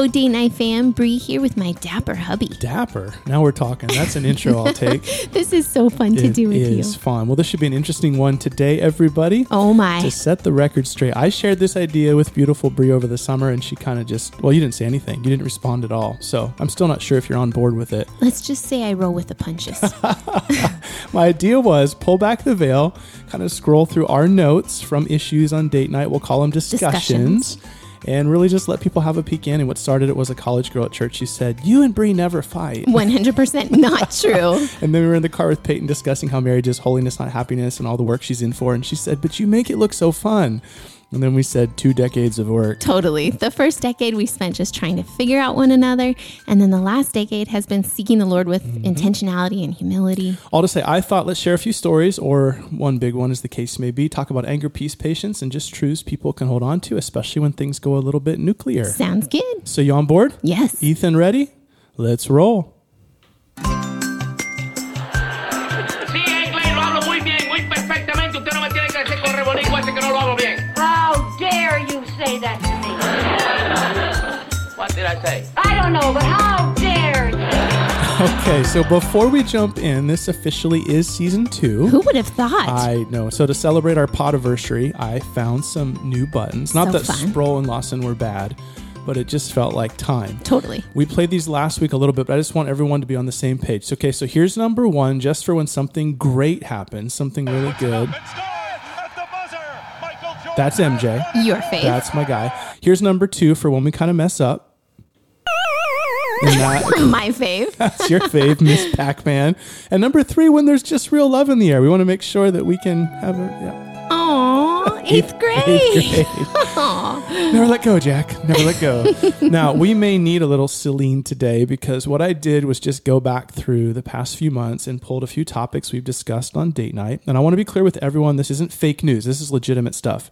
Hello, Date Night fam. Bre here with my dapper hubby. Dapper. Now we're talking. That's an intro I'll take. This is so fun to It do with is you. fun. Well, this should be an interesting one today, everybody. Oh my. To set the record straight, I shared this idea with beautiful Bre over the summer, and she kind of just, well, you didn't say anything. You didn't respond at all. So I'm still not sure if you're on board with it. Let's just say I roll with the punches. My idea was pull back the veil, kind of scroll through our notes from issues on date night. We'll call them discussions. And really just let people have a peek in. And what started it was a college girl at church who said, You and Bre never fight. 100% not true. And then we were in the car with Peyton discussing how marriage is holiness, not happiness, and all the work she's in for. And she said, But you make it look so fun. And then we said, Two decades of work. Totally. The first decade we spent just trying to figure out one another. And then the last decade has been seeking the Lord with Mm-hmm. intentionality and humility. All to say, I thought let's share a few stories, or one big one, as the case may be. Talk about anger, peace, patience, and just truths people can hold on to, especially when things go a little bit nuclear. Sounds good. So, you on board? Yes. Ethan, ready? Let's roll. Don't know, but how dare you? Okay, so before we jump in, this officially is season two. Who would have thought? I know. So to celebrate our podiversary, I found some new buttons. Not So that fun. Sproul and Lawson were bad, but it just felt like time. totally. We played these last week a little bit, but I just want everyone to be on the same page. So, okay, so here's number one, just for when something great happens, something really good. That's MJ. Your face. That's my guy. Here's number two for when we kind of mess up. That, my fave. that's your fave, Miss Pac Man. And number three, when there's just real love in the air. We want to make sure that we can have a. Yeah. Aw, eighth grade. Eighth grade. Never let go, Jack. Never let go. now, we may need a little Celine today because what I did was just go back through the past few months and pulled a few topics we've discussed on date night. And I want to be clear with everyone this isn't fake news, this is legitimate stuff.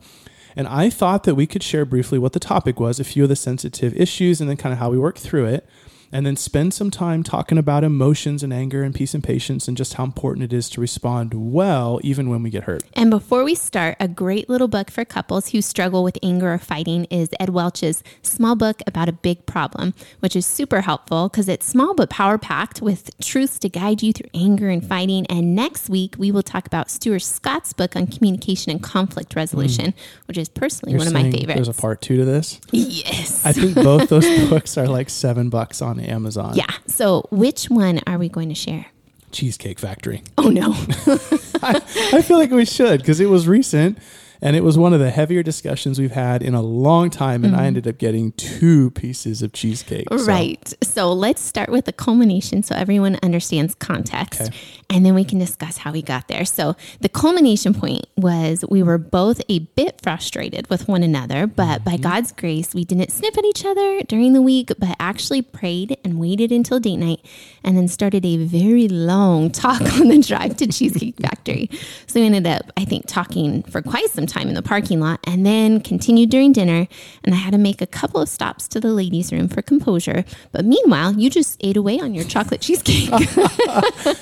And I thought that we could share briefly what the topic was, a few of the sensitive issues, and then kind of how we work through it. And then spend some time talking about emotions and anger and peace and patience and just how important it is to respond well, even when we get hurt. And before we start, a great little book for couples who struggle with anger or fighting is Ed Welch's Small Book About a Big Problem, which is super helpful because it's small but power packed with truths to guide you through anger and fighting. And next week, we will talk about Stuart Scott's book on communication and conflict resolution, mm. which is personally You're one of my favorites. There's a part two to this. yes. I think both those books are like seven bucks on Amazon. yeah. So, which one are we going to share? Cheesecake Factory. Oh, no. I feel like we should because it was recent and it was one of the heavier discussions we've had in a long time. And I mm-hmm. ended up getting two pieces of cheesecake. so- Right. So let's start with the culmination so everyone understands context. Okay. And then we can discuss how we got there. So the culmination point was we were both a bit frustrated with one another, but by mm-hmm. God's grace, we didn't snip at each other during the week, but actually prayed and waited until date night and then started a very long talk on the drive to Cheesecake Factory. So we ended up, I think, talking for quite some time in the parking lot and then continued during dinner. And I had to make a couple of stops to the ladies' room for composure. But meanwhile, you just ate away on your chocolate cheesecake.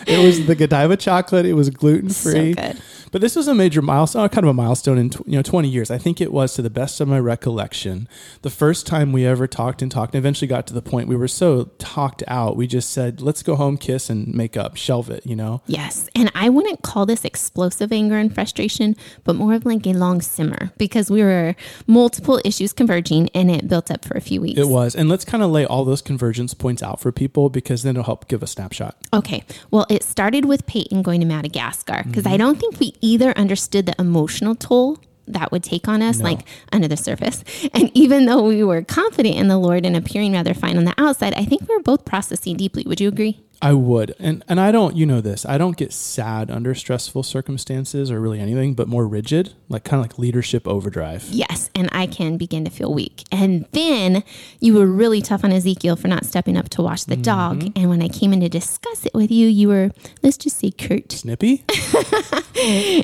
It was the Godiva chocolate. It was gluten free. So good. But this was a major milestone, kind of a milestone in you know 20 years. I think it was, to the best of my recollection, the first time we ever talked and talked. And eventually got to the point we were so talked out. We just said, "Let's go home, kiss, and make up, shelve it." You know. Yes. And I wouldn't call this explosive anger and frustration, but more of like a long simmer because we were multiple issues converging and it built up for a few weeks. It was. And let's kind of lay all those convergence points out for people because then it'll help give a snapshot. Okay. Well, it started with Peyton going to Madagascar because Mm-hmm. I don't think we either understood the emotional toll that would take on us, like under the surface. And even though we were confident in the Lord and appearing rather fine on the outside, I think we were both processing deeply. Would you agree? I would. And and I don't, you know this. I don't get sad under stressful circumstances or really anything, but more rigid, like kind of like leadership overdrive. Yes, and I can begin to feel weak. And then you were really tough on Ezekiel for not stepping up to wash the dog. Mm-hmm. And when I came in to discuss it with you, you were, let's just say, curt. Snippy?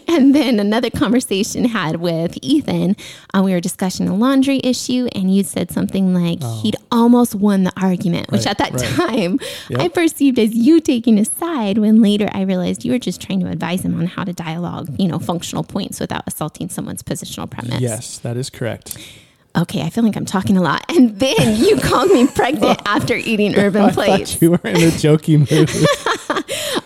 And then another conversation had with Ethan. Uh, we were discussing a laundry issue, and you said something like he'd almost won the argument, which Oh. Right, at that right. time Yep. I perceived as you taking a side. When later I realized you were just trying to advise him on how to dialogue, you know, functional points without assaulting someone's positional premise. yes, that is correct. okay, I feel like I'm talking a lot. And then you called me pregnant oh. after eating urban I plates. thought you were in a jokey mood.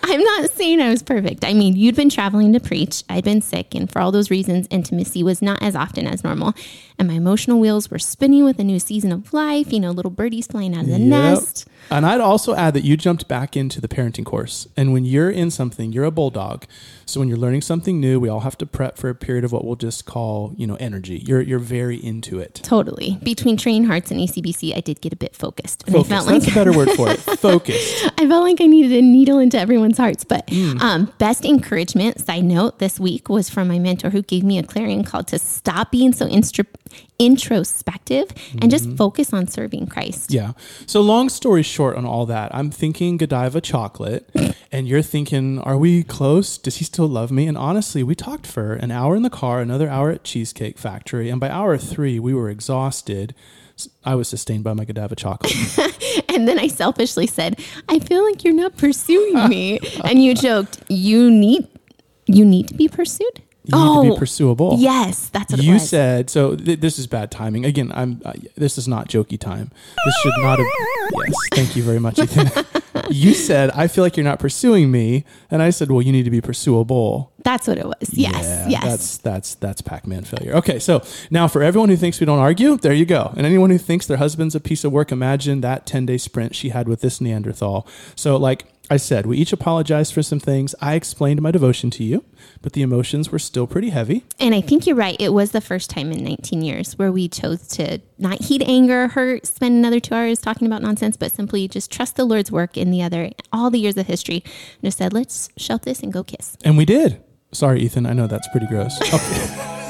I'm not saying I was perfect. I mean, you'd been traveling to preach, I'd been sick, and for all those reasons, intimacy was not as often as normal. And my emotional wheels were spinning with a new season of life, you know, little birdies flying out of the Yep. nest. And I'd also add that you jumped back into the parenting course. And when you're in something, you're a bulldog. So when you're learning something new, we all have to prep for a period of what we'll just call, you know, energy. You're you're very into it. Totally. Between Training Hearts and ACBC, I did get a bit focused. And Focus. I felt like That's a better word for it. Focused. I felt like I needed a needle into everyone's hearts. But Hmm. um, best encouragement, side note, this week was from my mentor who gave me a clarion call to stop being so instro- introspective and just focus on serving Christ. Mm-hmm. Yeah. So long story short on all that, I'm thinking Godiva chocolate, and you're thinking, are we close? Does he still love me? And honestly, we talked for an hour in the car, another hour at Cheesecake Factory, and by hour three, we were exhausted. I was sustained by my Godiva chocolate. And then I selfishly said, I feel like you're not pursuing me. and you joked, you need you need to be pursued? You need to be pursuable. Yes, that's what it you said so. Th- this is bad timing. Again, I'm. Uh, this is not jokey time. This should not have. Yes, thank you very much, you said I feel like you're not pursuing me, and I said, well, you need to be pursuable. That's what it was. Yes, Yeah, yes. That's that's that's Pac-Man failure. Okay, so now for everyone who thinks we don't argue, there you go. And anyone who thinks their husband's a piece of work, imagine that 10-day sprint she had with this Neanderthal. So like I said, we each apologized for some things. I explained my devotion to you, but the emotions were still pretty heavy. And I think you're right. It was the first time in 19 years where we chose to not heed anger, hurt, spend another two hours talking about nonsense, but simply just trust the Lord's work in the other, all the years of history. And just said, let's shelf this and go kiss. And we did. Sorry, Ethan. I know that's pretty gross.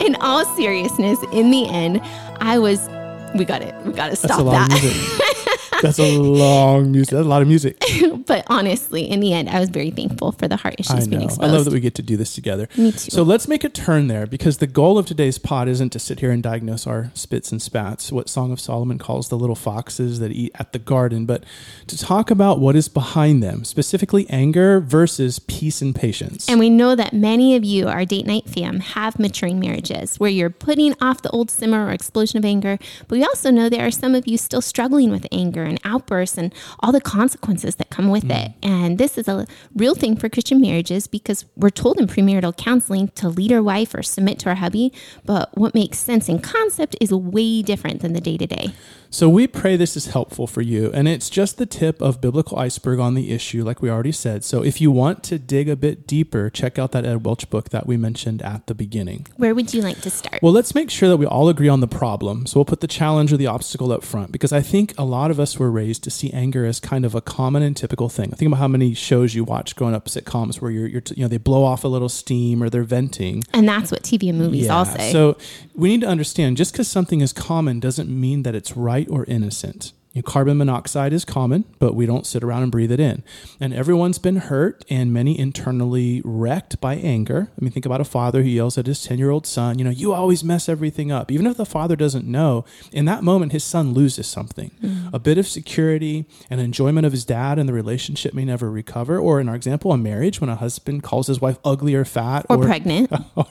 In all seriousness, in the end, I was, we got it. We got to That's stop a lot that. That's a long music. That's a lot of music. but honestly, in the end, I was very thankful for the heart I issues being know. exposed. I love that we get to do this together. Me too. So let's make a turn there because the goal of today's pod isn't to sit here and diagnose our spits and spats, what Song of Solomon calls the little foxes that eat at the garden, but to talk about what is behind them, specifically anger versus peace and patience. And we know that many of you, our date night fam, have maturing marriages where you're putting off the old simmer or explosion of anger. But we also know there are some of you still struggling with anger and outbursts and all the consequences that come with it. Mm. And this is a real thing for Christian marriages because we're told in premarital counseling to lead our wife or submit to our hubby. But what makes sense in concept is way different than the day to day. So we pray this is helpful for you, and it's just the tip of biblical iceberg on the issue, like we already said. So if you want to dig a bit deeper, check out that Ed Welch book that we mentioned at the beginning. Where would you like to start? Well, let's make sure that we all agree on the problem. So we'll put the challenge or the obstacle up front because I think a lot of us were raised to see anger as kind of a common and typical thing. Think about how many shows you watch growing up, sitcoms where you're, you're you know, they blow off a little steam or they're venting. and that's what TV and movies all say. So we need to understand just because something is common doesn't mean that it's right or innocent. You know, carbon monoxide is common, but we don't sit around and breathe it in. And everyone's been hurt and many internally wrecked by anger. I mean, think about a father who yells at his 10 year old son, you know, you always mess everything up. Even if the father doesn't know, in that moment, his son loses something. Mm-hmm. A bit of security and enjoyment of his dad and the relationship may never recover. Or in our example, a marriage when a husband calls his wife ugly or fat or pregnant. or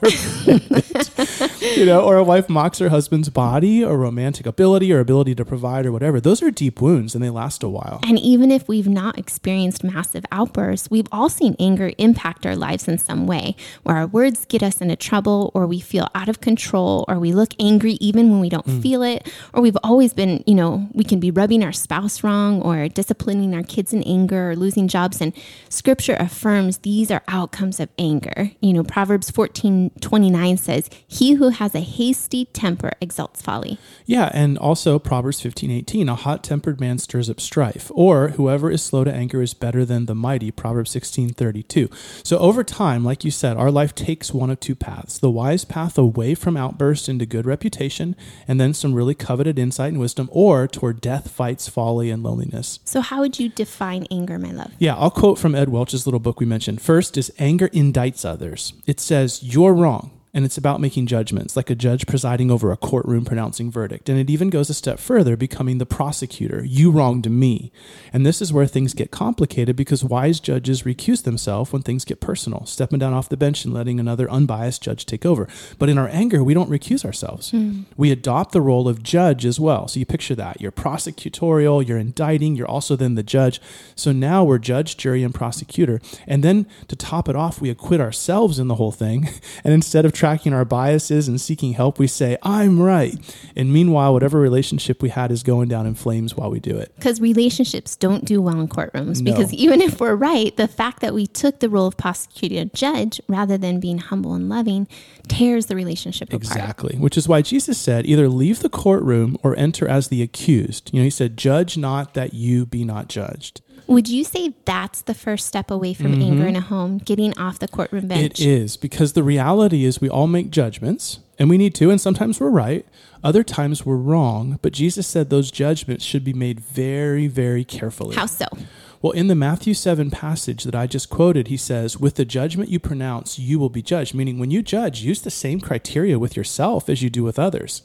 you know, or a wife mocks her husband's body or romantic ability or ability to provide or whatever. Those are deep wounds and they last a while. And even if we've not experienced massive outbursts, we've all seen anger impact our lives in some way, where our words get us into trouble, or we feel out of control, or we look angry even when we don't mm. feel it, or we've always been, you know, we can be rubbing our spouse wrong, or disciplining our kids in anger, or losing jobs. And scripture affirms these are outcomes of anger. You know, Proverbs 14 29 says, He who has a hasty temper exalts folly. Yeah, and also Proverbs 15, 18, a hot tempered man stirs up strife, or whoever is slow to anger is better than the mighty, Proverbs 16, 32. So over time, like you said, our life takes one of two paths the wise path away from outburst into good reputation, and then some really coveted insight and wisdom, or toward death, fights, folly, and loneliness. So, how would you define anger, my love? Yeah, I'll quote from Ed Welch's little book we mentioned. First is anger indicts others. It says, You're wrong. And it's about making judgments, like a judge presiding over a courtroom pronouncing verdict. And it even goes a step further, becoming the prosecutor. You wronged me. And this is where things get complicated because wise judges recuse themselves when things get personal, stepping down off the bench and letting another unbiased judge take over. But in our anger, we don't recuse ourselves. Hmm. We adopt the role of judge as well. So you picture that. You're prosecutorial, you're indicting, you're also then the judge. So now we're judge, jury, and prosecutor. And then to top it off, we acquit ourselves in the whole thing. And instead of tracking our biases and seeking help, we say, I'm right. And meanwhile, whatever relationship we had is going down in flames while we do it. Because relationships don't do well in courtrooms. No. Because even if we're right, the fact that we took the role of prosecutor judge rather than being humble and loving tears the relationship apart. Exactly. Which is why Jesus said, either leave the courtroom or enter as the accused. You know, he said, judge not that you be not judged. Would you say that's the first step away from anger in a home, getting off the courtroom bench? Mm-hmm. It is because the reality is we all make judgments and we need to, and sometimes we're right, other times we're wrong. But Jesus said those judgments should be made very, very carefully. How so? Well, in the Matthew 7 passage that I just quoted, he says, With the judgment you pronounce, you will be judged. Meaning, when you judge, use the same criteria with yourself as you do with others.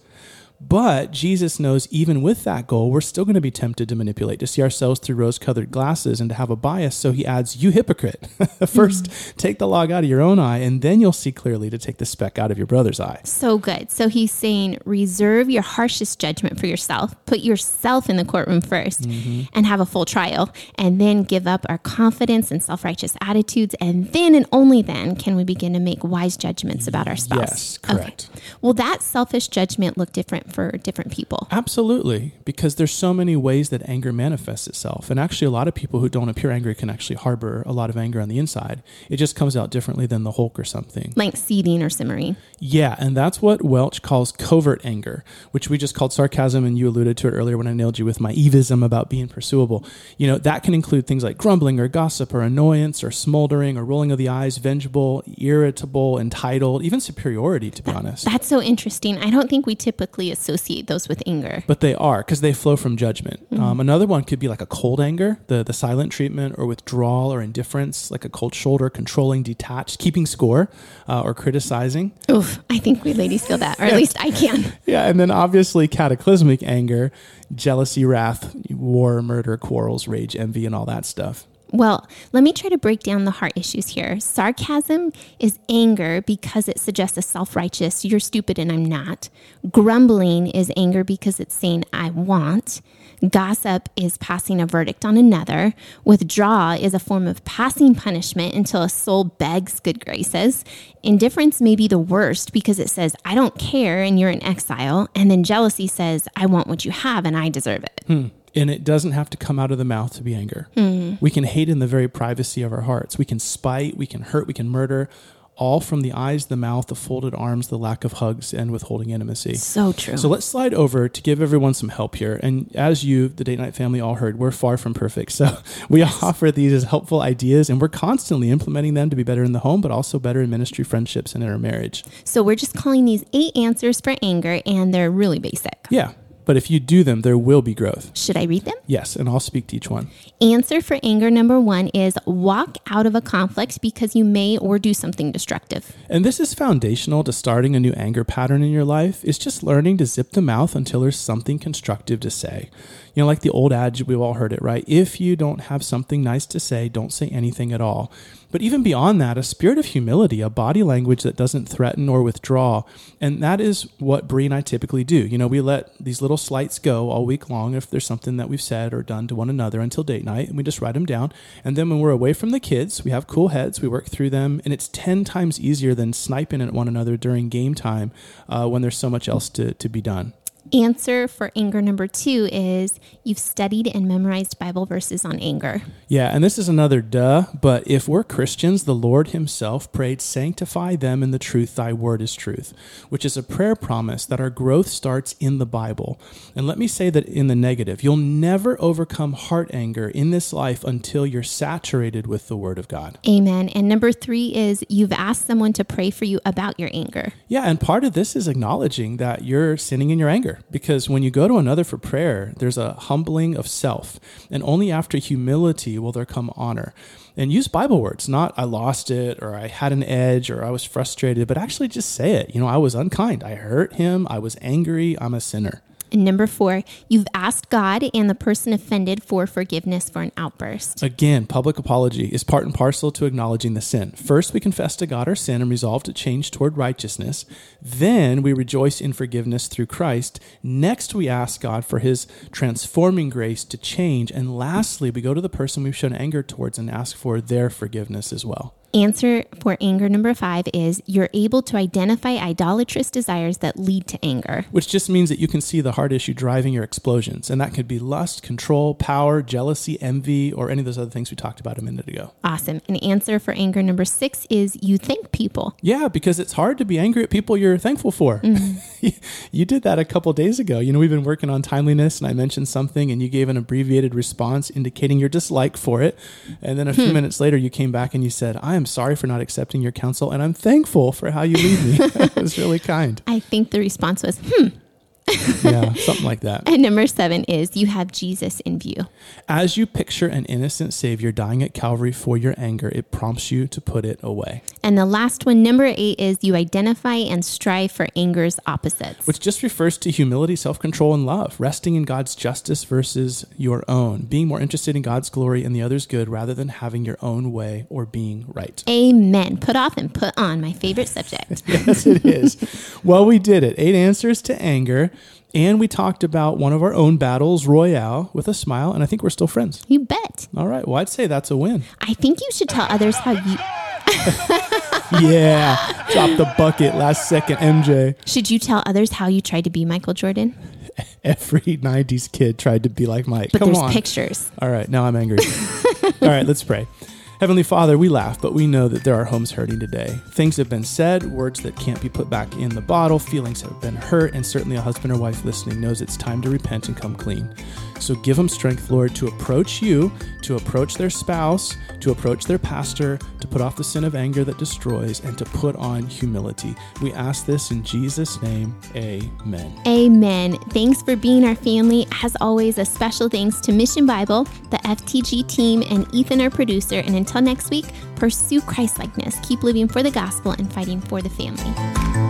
But Jesus knows even with that goal, we're still going to be tempted to manipulate, to see ourselves through rose colored glasses and to have a bias. So he adds, You hypocrite. 1st take the log out of your own eye, and then you'll see clearly to take the speck out of your brother's eye. So good. So he's saying reserve your harshest judgment for yourself, put yourself in the courtroom 1st Mm-hmm. and have a full trial, and then give up our confidence and self righteous attitudes. And then and only then can we begin to make wise judgments about our spouse. Yes, correct. Okay. Will that selfish judgment look different for different people? Absolutely, because there's so many ways that anger manifests itself. And actually, a lot of people who don't appear angry can actually harbor a lot of anger on the inside. It just comes out differently than the Hulk or something. Like seething or simmering. Yeah, and that's what Welch calls covert anger, which we just called sarcasm, and you alluded to it earlier when I nailed you with my evism about being pursuable. You know, that can include things like grumbling or gossip or annoyance or smoldering or rolling of the eyes, vengeable, irritable, entitled, even superiority, to be honest. That's so interesting. I don't think we typically associate those with anger. But they are because they flow from judgment. Um, another one could be like a cold anger, the the silent treatment or withdrawal or indifference, like a cold shoulder, controlling, detached, keeping score, uh, or criticizing. Oof, I think we ladies feel that, or at least I can. Yeah, and then obviously cataclysmic anger, jealousy, wrath, war, murder, quarrels, rage, envy, and all that stuff. Well, let me try to break down the heart issues here. Sarcasm is anger because it suggests a self righteous, you're stupid and I'm not. Grumbling is anger because it's saying, I want. Gossip is passing a verdict on another. Withdraw is a form of passing punishment until a soul begs good graces. Indifference may be the worst because it says, I don't care and you're in exile. And then jealousy says, I want what you have and I deserve it. Hmm. And it doesn't have to come out of the mouth to be anger. Mm-hmm. We can hate in the very privacy of our hearts. We can spite, we can hurt, we can murder, all from the eyes, the mouth, the folded arms, the lack of hugs, and withholding intimacy. So true. So let's slide over to give everyone some help here. And as you, the date night family, all heard, we're far from perfect. So we offer these as helpful ideas, and we're constantly implementing them to be better in the home, but also better in ministry, friendships, and in our marriage. So we're just calling these eight answers for anger, and they're really basic. Yeah. But if you do them, there will be growth. Should I read them? Yes. And I'll speak to each one. Answer for anger number one is walk out of a conflict because you may or do something destructive. And this is foundational to starting a new anger pattern in your life. It's just learning to zip the mouth until there's something constructive to say. You know, like the old adage, we've all heard it, right? If you don't have something nice to say, don't say anything at all. But even beyond that, a spirit of humility, a body language that doesn't threaten or withdraw. And that is what Bre and I typically do. You know, we let these little slights go all week long if there's something that we've said or done to one another until date night, and we just write them down. And then when we're away from the kids, we have cool heads, we work through them, and it's 10 times easier than sniping at one another during game time uh, when there's so much else to, to be done. Answer for anger number two is you've studied and memorized Bible verses on anger. Yeah, and this is another duh, but if we're Christians, the Lord Himself prayed, Sanctify them in the truth, thy word is truth, which is a prayer promise that our growth starts in the Bible. And let me say that in the negative, you'll never overcome heart anger in this life until you're saturated with the word of God. Amen. And number three is you've asked someone to pray for you about your anger. Yeah, and part of this is acknowledging that you're sinning in your anger. Because when you go to another for prayer, there's a humbling of self. And only after humility will there come honor. And use Bible words, not I lost it or I had an edge or I was frustrated, but actually just say it. You know, I was unkind. I hurt him. I was angry. I'm a sinner. And number four, you've asked God and the person offended for forgiveness for an outburst. Again, public apology is part and parcel to acknowledging the sin. First, we confess to God our sin and resolve to change toward righteousness. Then, we rejoice in forgiveness through Christ. Next, we ask God for his transforming grace to change. And lastly, we go to the person we've shown anger towards and ask for their forgiveness as well. Answer for anger number five is you're able to identify idolatrous desires that lead to anger. Which just means that you can see the heart issue driving your explosions. And that could be lust, control, power, jealousy, envy, or any of those other things we talked about a minute ago. Awesome. And answer for anger number six is you thank people. Yeah, because it's hard to be angry at people you're thankful for. Mm-hmm. you did that a couple days ago. You know, we've been working on timeliness, and I mentioned something, and you gave an abbreviated response indicating your dislike for it. And then a few hmm. minutes later, you came back and you said, I am sorry for not accepting your counsel, and I'm thankful for how you lead me. it was really kind. I think the response was, hmm. Yeah, something like that. And number seven is you have Jesus in view. As you picture an innocent Savior dying at Calvary for your anger, it prompts you to put it away. And the last one, number eight, is you identify and strive for anger's opposites. which just refers to humility, self control, and love, resting in God's justice versus your own, being more interested in God's glory and the other's good rather than having your own way or being right. Amen. Put off and put on, my favorite subject. yes, it is. Well, we did it. Eight answers to anger. And we talked about one of our own battles, Royale, with a smile, and I think we're still friends. You bet. All right. Well, I'd say that's a win. I think you should tell others how you Yeah. Drop the bucket last second, MJ. should you tell others how you tried to be Michael Jordan. Every 90s kid tried to be like Mike. But Come there's on. pictures. All right, now I'm angry. All right, let's pray. Heavenly Father, we laugh, but we know that there are homes hurting today. Things have been said, words that can't be put back in the bottle, feelings have been hurt, and certainly a husband or wife listening knows it's time to repent and come clean. So give them strength, Lord, to approach you, to approach their spouse, to approach their pastor, to put off the sin of anger that destroys, and to put on humility. We ask this in Jesus' name. Amen. Amen. Thanks for being our family. As always, a special thanks to Mission Bible, the FTG team, and Ethan, our producer. And until next week, pursue Christlikeness, keep living for the gospel, and fighting for the family.